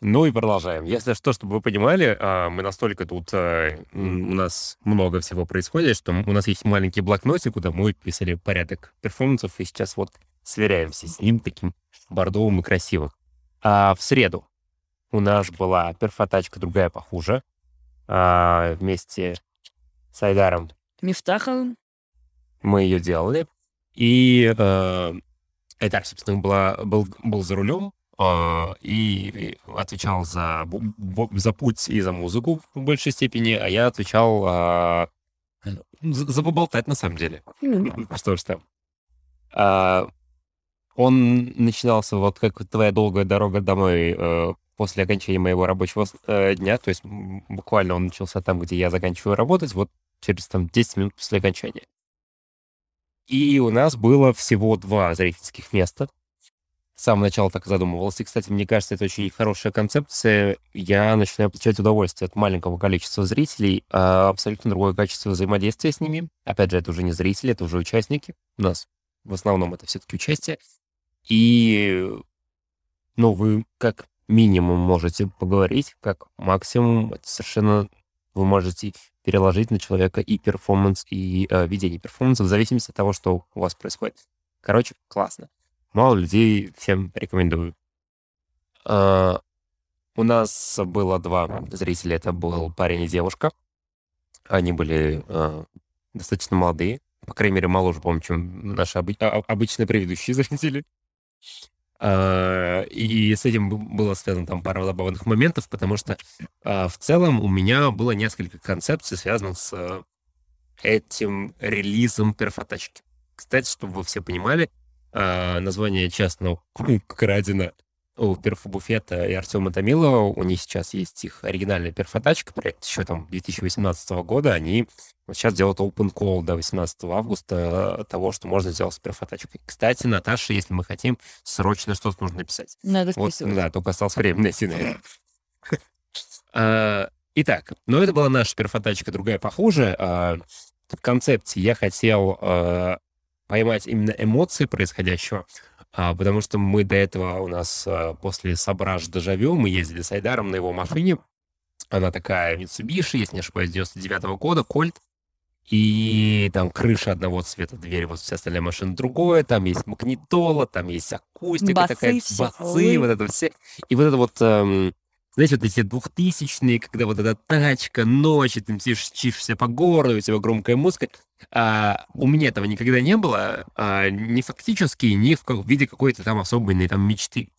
Ну и продолжаем. Если что, чтобы вы понимали, а, мы настолько тут... А, у нас много всего происходит, что у нас есть маленький блокнотик, куда мы писали порядок перформансов, и сейчас вот сверяемся с ним таким бордовым и красивым. А в среду у нас была перфотачка другая похуже. А, вместе с Айдаром. Мифтаховым. Мы ее делали. И э, Айдар, собственно, была, был, был за рулем, и отвечал за, за путь и за музыку в большей степени, а я отвечал а, за, за поболтать на самом деле. Что ж там. А, он начинался вот как твоя долгая дорога домой э, после окончания моего рабочего э, дня, то есть буквально он начался там, где я заканчиваю работать, вот через там 10 минут после окончания. И у нас было всего два зрительских места с самого начала так задумывался. И, кстати, мне кажется, это очень хорошая концепция. Я начинаю получать удовольствие от маленького количества зрителей, а абсолютно другое качество взаимодействия с ними. Опять же, это уже не зрители, это уже участники. У нас в основном это все-таки участие. И, ну, вы как минимум можете поговорить, как максимум это совершенно вы можете переложить на человека и перформанс, и э, ведение перформанса в зависимости от того, что у вас происходит. Короче, классно. Мало людей, всем рекомендую. А, у нас было два зрителя. Это был парень и девушка. Они были а, достаточно молодые. По крайней мере, моложе, по чем наши оби- а, обычные предыдущие зрители. А, и с этим было связано там пара забавных моментов, потому что а, в целом у меня было несколько концепций, связанных с этим релизом перфотачки. Кстати, чтобы вы все понимали, а, название частного крадено у перфобуфета и Артема Томилова. У них сейчас есть их оригинальная перфотачка, проект еще там 2018 года. Они вот сейчас делают open call до 18 августа того, что можно сделать с перфотачкой. Кстати, Наташа, если мы хотим, срочно что-то нужно написать. Надо вот, Да, только осталось время найти на это. А, итак, но ну, это была наша перфотачка, другая похуже. А, в концепции я хотел поймать именно эмоции происходящего, а, потому что мы до этого у нас а, после Сображ Дежавю, мы ездили с Айдаром на его машине, она такая Mitsubishi, если не ошибаюсь, 99 -го года, Кольт, и там крыша одного цвета, дверь, вот вся остальная машина другое, там есть магнитола, там есть акустика басы, такая, басы, вот это все. И вот это вот эм, знаете, вот эти двухтысячные, когда вот эта тачка, ночи, ты мчишься по городу, у тебя громкая музыка. А, у меня этого никогда не было, а, ни фактически, ни в, в виде какой-то там особенной там мечты.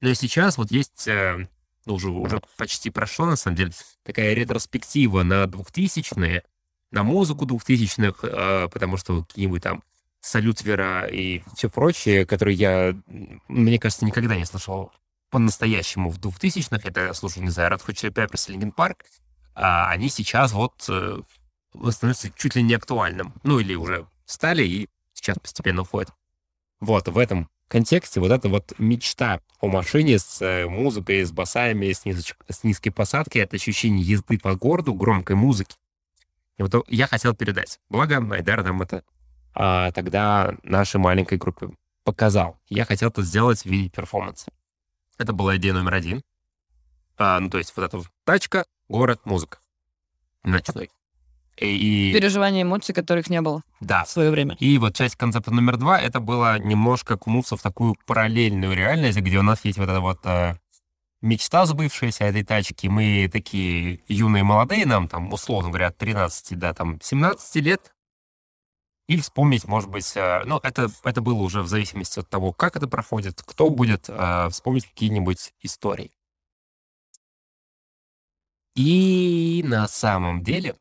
Но сейчас вот есть, э, ну, уже, уже почти прошло, на самом деле, такая ретроспектива на двухтысячные, на музыку двухтысячных, э, потому что какие-нибудь там Салют Вера и все прочее, которые я, мне кажется, никогда не слышал по-настоящему в 2000-х, это, слушай, не знаю, Red Hot Chili Peppers, Linkin Park, а они сейчас вот э, становятся чуть ли не актуальным. Ну, или уже стали и сейчас постепенно уходят. Вот, в этом контексте вот эта вот мечта о машине с э, музыкой, с басами, с, низ... с низкой посадкой, это ощущение езды по городу, громкой музыки. И вот я хотел передать. Благо, Айдар нам это а, тогда нашей маленькой группе показал. Я хотел это сделать в виде перформанса. Это была идея номер один. А, ну, то есть вот эта тачка, город, музыка. Ночной. И... Переживания эмоций, которых не было да. в свое время. И вот часть концепта номер два, это было немножко окунуться в такую параллельную реальность, где у нас есть вот эта вот э, мечта сбывшаяся этой тачки. Мы такие юные молодые, нам там, условно говоря, от 13 до там 17 лет. И вспомнить, может быть, э, ну, это, это было уже в зависимости от того, как это проходит, кто будет, э, вспомнить какие-нибудь истории. И на самом деле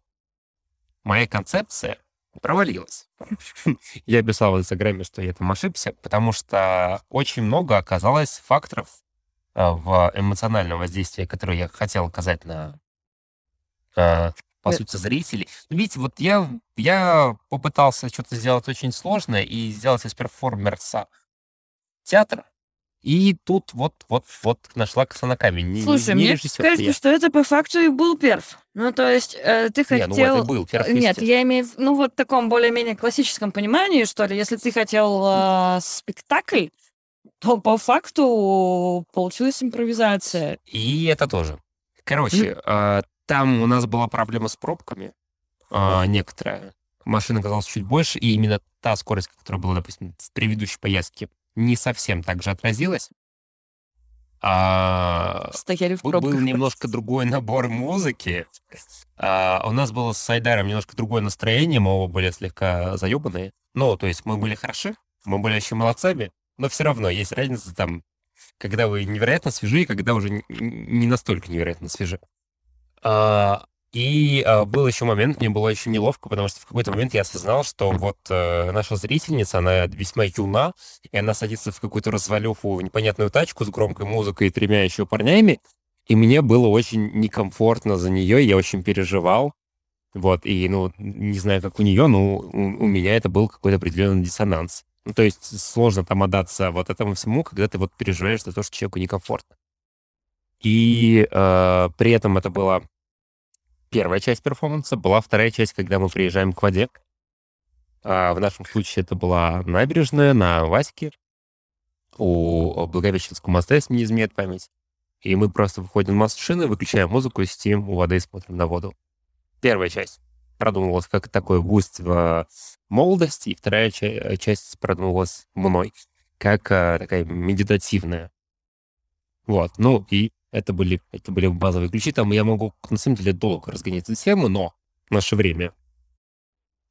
моя концепция провалилась. Я писал в Инстаграме, что я там ошибся, потому что очень много оказалось факторов э, в эмоциональном воздействии, которые я хотел оказать на по э, сути, зрителей. Ну, видите, вот я, я попытался что-то сделать очень сложное и сделать из перформерса театр, и тут вот, вот, вот нашла коса на камень. Слушай, не, мне кажется, я. что это по факту и был перф. Ну, то есть э, ты хотел... Не, ну, это был перф, Нет, я имею в ну, вот таком более-менее классическом понимании, что ли, если ты хотел э, спектакль, то по факту получилась импровизация. И это тоже. Короче, э, там у нас была проблема с пробками э, некоторая. Машина оказалась чуть больше, и именно та скорость, которая была, допустим, в предыдущей поездке, не совсем так же отразилась. А, Стояли в пробках. был немножко другой набор музыки. А, у нас было с Айдаром немножко другое настроение, мы оба были слегка заебанные. Ну, то есть мы были хороши, мы были еще молодцами, но все равно есть разница там, когда вы невероятно свежи, и когда уже не настолько невероятно свежи. А, и а, был еще момент, мне было еще неловко, потому что в какой-то момент я осознал, что вот э, наша зрительница, она весьма юна, и она садится в какую-то развалюху, непонятную тачку с громкой музыкой и тремя еще парнями, и мне было очень некомфортно за нее, я очень переживал. Вот, и, ну, не знаю, как у нее, но у, у меня это был какой-то определенный диссонанс. Ну, то есть сложно там отдаться вот этому всему, когда ты вот переживаешь за то, что человеку некомфортно. И э, при этом это была первая часть перформанса, была вторая часть, когда мы приезжаем к воде. А в нашем случае это была набережная на Ваське у Благовещенского моста, если не изменяет память. И мы просто выходим из машины, выключаем музыку, сидим у воды и смотрим на воду. Первая часть продумывалась как такое буйство молодости, и вторая ча- часть продумывалась мной как а, такая медитативная. Вот, ну и это были, это были базовые ключи. Там я могу, на самом деле, долго разгонять эту тему, но наше время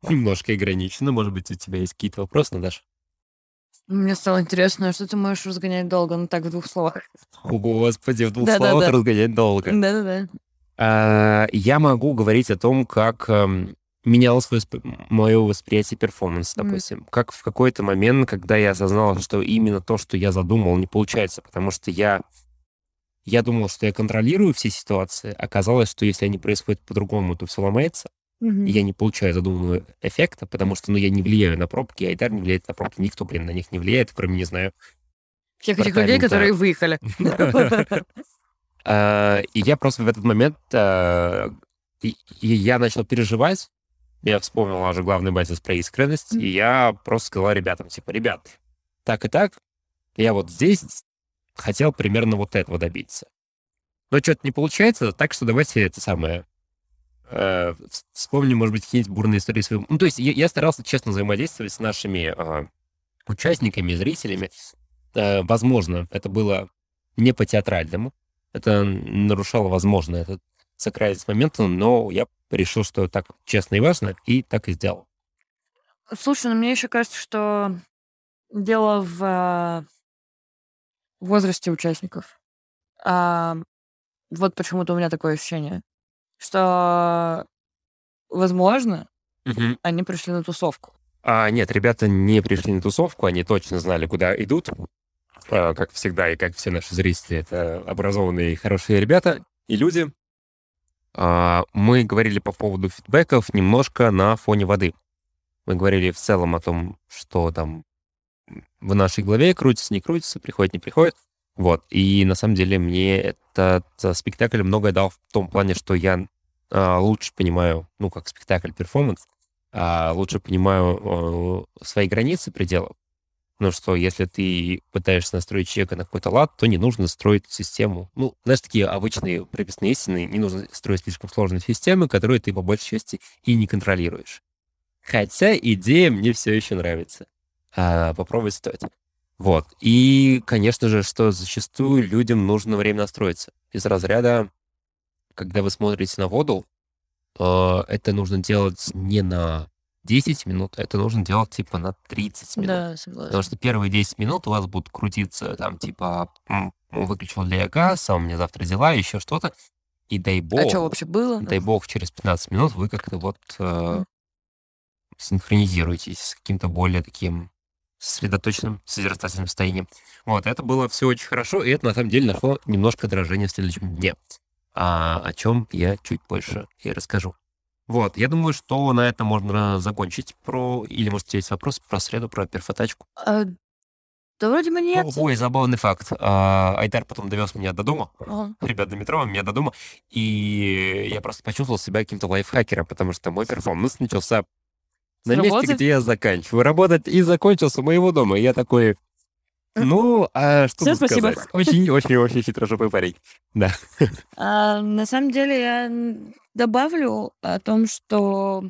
немножко ограничено. Может быть, у тебя есть какие-то вопросы, Наташа? Мне стало интересно, что ты можешь разгонять долго, ну так, в двух словах. О, Господи, в двух Да-да-да. словах разгонять долго. Да-да-да. А, Я могу говорить о том, как эм, менялось мое восприятие перформанса, допустим. Как в какой-то момент, когда я осознал, что именно то, что я задумал, не получается, потому что я я думал, что я контролирую все ситуации. Оказалось, что если они происходят по-другому, то все ломается. И я не получаю задуманного эффекта, потому что ну, я не влияю на пробки, Айдар не влияет на пробки, никто, блин, на них не влияет, кроме, не знаю, Тех этих людей, которые выехали. А, И я просто в этот момент, а, я начал переживать, я вспомнил уже главный базис про искренность, и я просто сказал ребятам, типа, ребят, так и так, я вот здесь хотел примерно вот этого добиться. Но что-то не получается, так что давайте это самое... э, вс- вспомним, может быть, какие-нибудь бурные истории своего... Ну, то есть я, я старался честно взаимодействовать с нашими а, участниками, зрителями. Э, возможно, это было не по-театральному, это нарушало, возможно, этот сакральность момента, но я решил, что так честно и важно, и так и сделал. Слушай, ну мне еще кажется, что дело в возрасте участников. А, вот почему-то у меня такое ощущение, что, возможно, они пришли на тусовку. А, нет, ребята не пришли на тусовку, они точно знали, куда идут. А, как всегда, и как все наши зрители, это образованные и хорошие ребята и люди. А, мы говорили по поводу фидбэков немножко на фоне воды. Мы говорили в целом о том, что там в нашей голове крутится, не крутится, приходит, не приходит. Вот. И на самом деле мне этот э, спектакль многое дал в том плане, что я а, лучше понимаю, ну, как спектакль, перформанс, а, лучше понимаю э, свои границы пределов. Ну что, если ты пытаешься настроить человека на какой-то лад, то не нужно строить систему. Ну, знаешь, такие обычные прописные истины, не нужно строить слишком сложные системы, которые ты по большей части и не контролируешь. Хотя идея мне все еще нравится. А, попробовать стоит. Вот. И, конечно же, что зачастую людям нужно время настроиться. Из разряда, когда вы смотрите на воду, э, это нужно делать не на 10 минут, это нужно делать типа на 30 минут. Да, Потому согласна. что первые 10 минут у вас будут крутиться там типа «М, выключил для газ, а у меня завтра дела, еще что-то. И дай бог, А что вообще было? дай бог, через 15 минут вы как-то вот э, синхронизируетесь с каким-то более таким сосредоточенным, созерцательным состоянием. Вот, это было все очень хорошо, и это на самом деле нашло немножко отражение в следующем дне, а, о чем я чуть больше и расскажу. Вот, я думаю, что на этом можно закончить про... Или, может, у тебя есть вопрос про среду, про перфотачку? А, да вроде бы нет. Ой, забавный факт. А, Айдар потом довез меня до дома, Ага. ребят до метро, меня до дома, и я просто почувствовал себя каким-то лайфхакером, потому что мой перформанс начался На месте, где я заканчиваю работать, и закончился у моего дома. И я такой, Ну, а что тут спасибо. сказать? Очень-очень-очень хитрожопый парень. Да. А, на самом деле я добавлю о том, что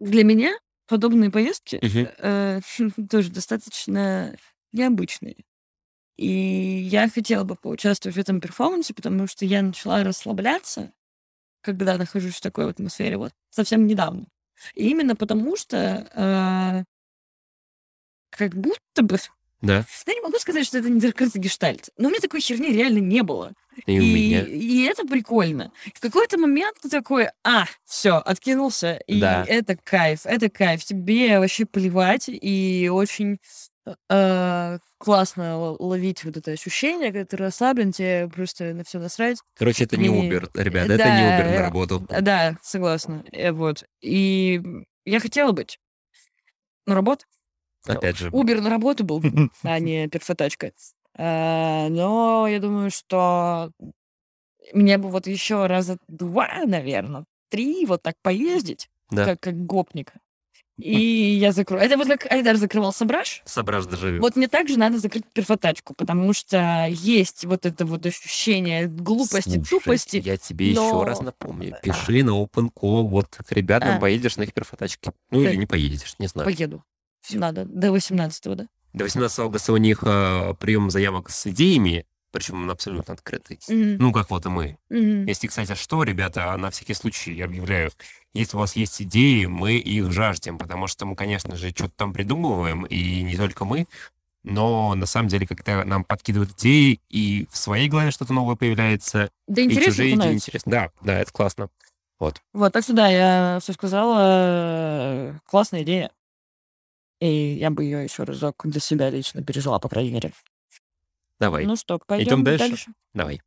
для меня подобные поездки Мгм. э, тоже достаточно необычные. И я хотела бы поучаствовать в этом перформансе, потому что я начала расслабляться, когда нахожусь в такой атмосфере, вот совсем недавно. И именно потому что э, как будто бы Да, я не могу сказать, что это не закрытый гештальт, но у меня такой херни реально не было. и у меня. и это прикольно. В какой-то момент ты такой, а, все, откинулся, и Да. это кайф, это кайф. Тебе вообще плевать, и очень э, классно ловить вот это ощущение, когда ты расслаблен, тебе просто на все насрать. Короче, это не Uber, ребята, это не Uber на э, работу. А, Да, согласна. Э, Вот. И я хотела быть на работу. Опять же. Убер на работу был, а не перфотачка. Но я думаю, что мне бы вот еще раза два, наверное, три вот так поездить, Да. как, как гопник. И я закрою. Это вот как Айдар закрывал Сображ. Сображ доживет. Вот мне также надо закрыть перфотачку, потому что есть вот это вот ощущение глупости, Слушай, тупости. Я тебе еще но- раз напомню. Пиши на open call, вот к ребятам А. поедешь на их перфотачке. Ну Да. или не поедешь, не знаю. Поеду. Надо. До 18-го, да? До 18 августа у них э, прием заявок с идеями, причем он абсолютно открытый. Мгм. Ну, как вот и мы. Мгм. Если, кстати, что, ребята, на всякий случай я объявляю, если у вас есть идеи, мы их жаждем, потому что мы, конечно же, что-то там придумываем, и не только мы, но на самом деле, когда нам подкидывают идеи, и в своей голове что-то новое появляется, Да и интересно чужие идеи интересны. Да, да, это классно. Вот, так что да, я все сказала. э, Классная идея. И я бы ее еще разок для себя лично пережила, по крайней мере. Давай, Ну что, Идем пойдем дальше? дальше. давай.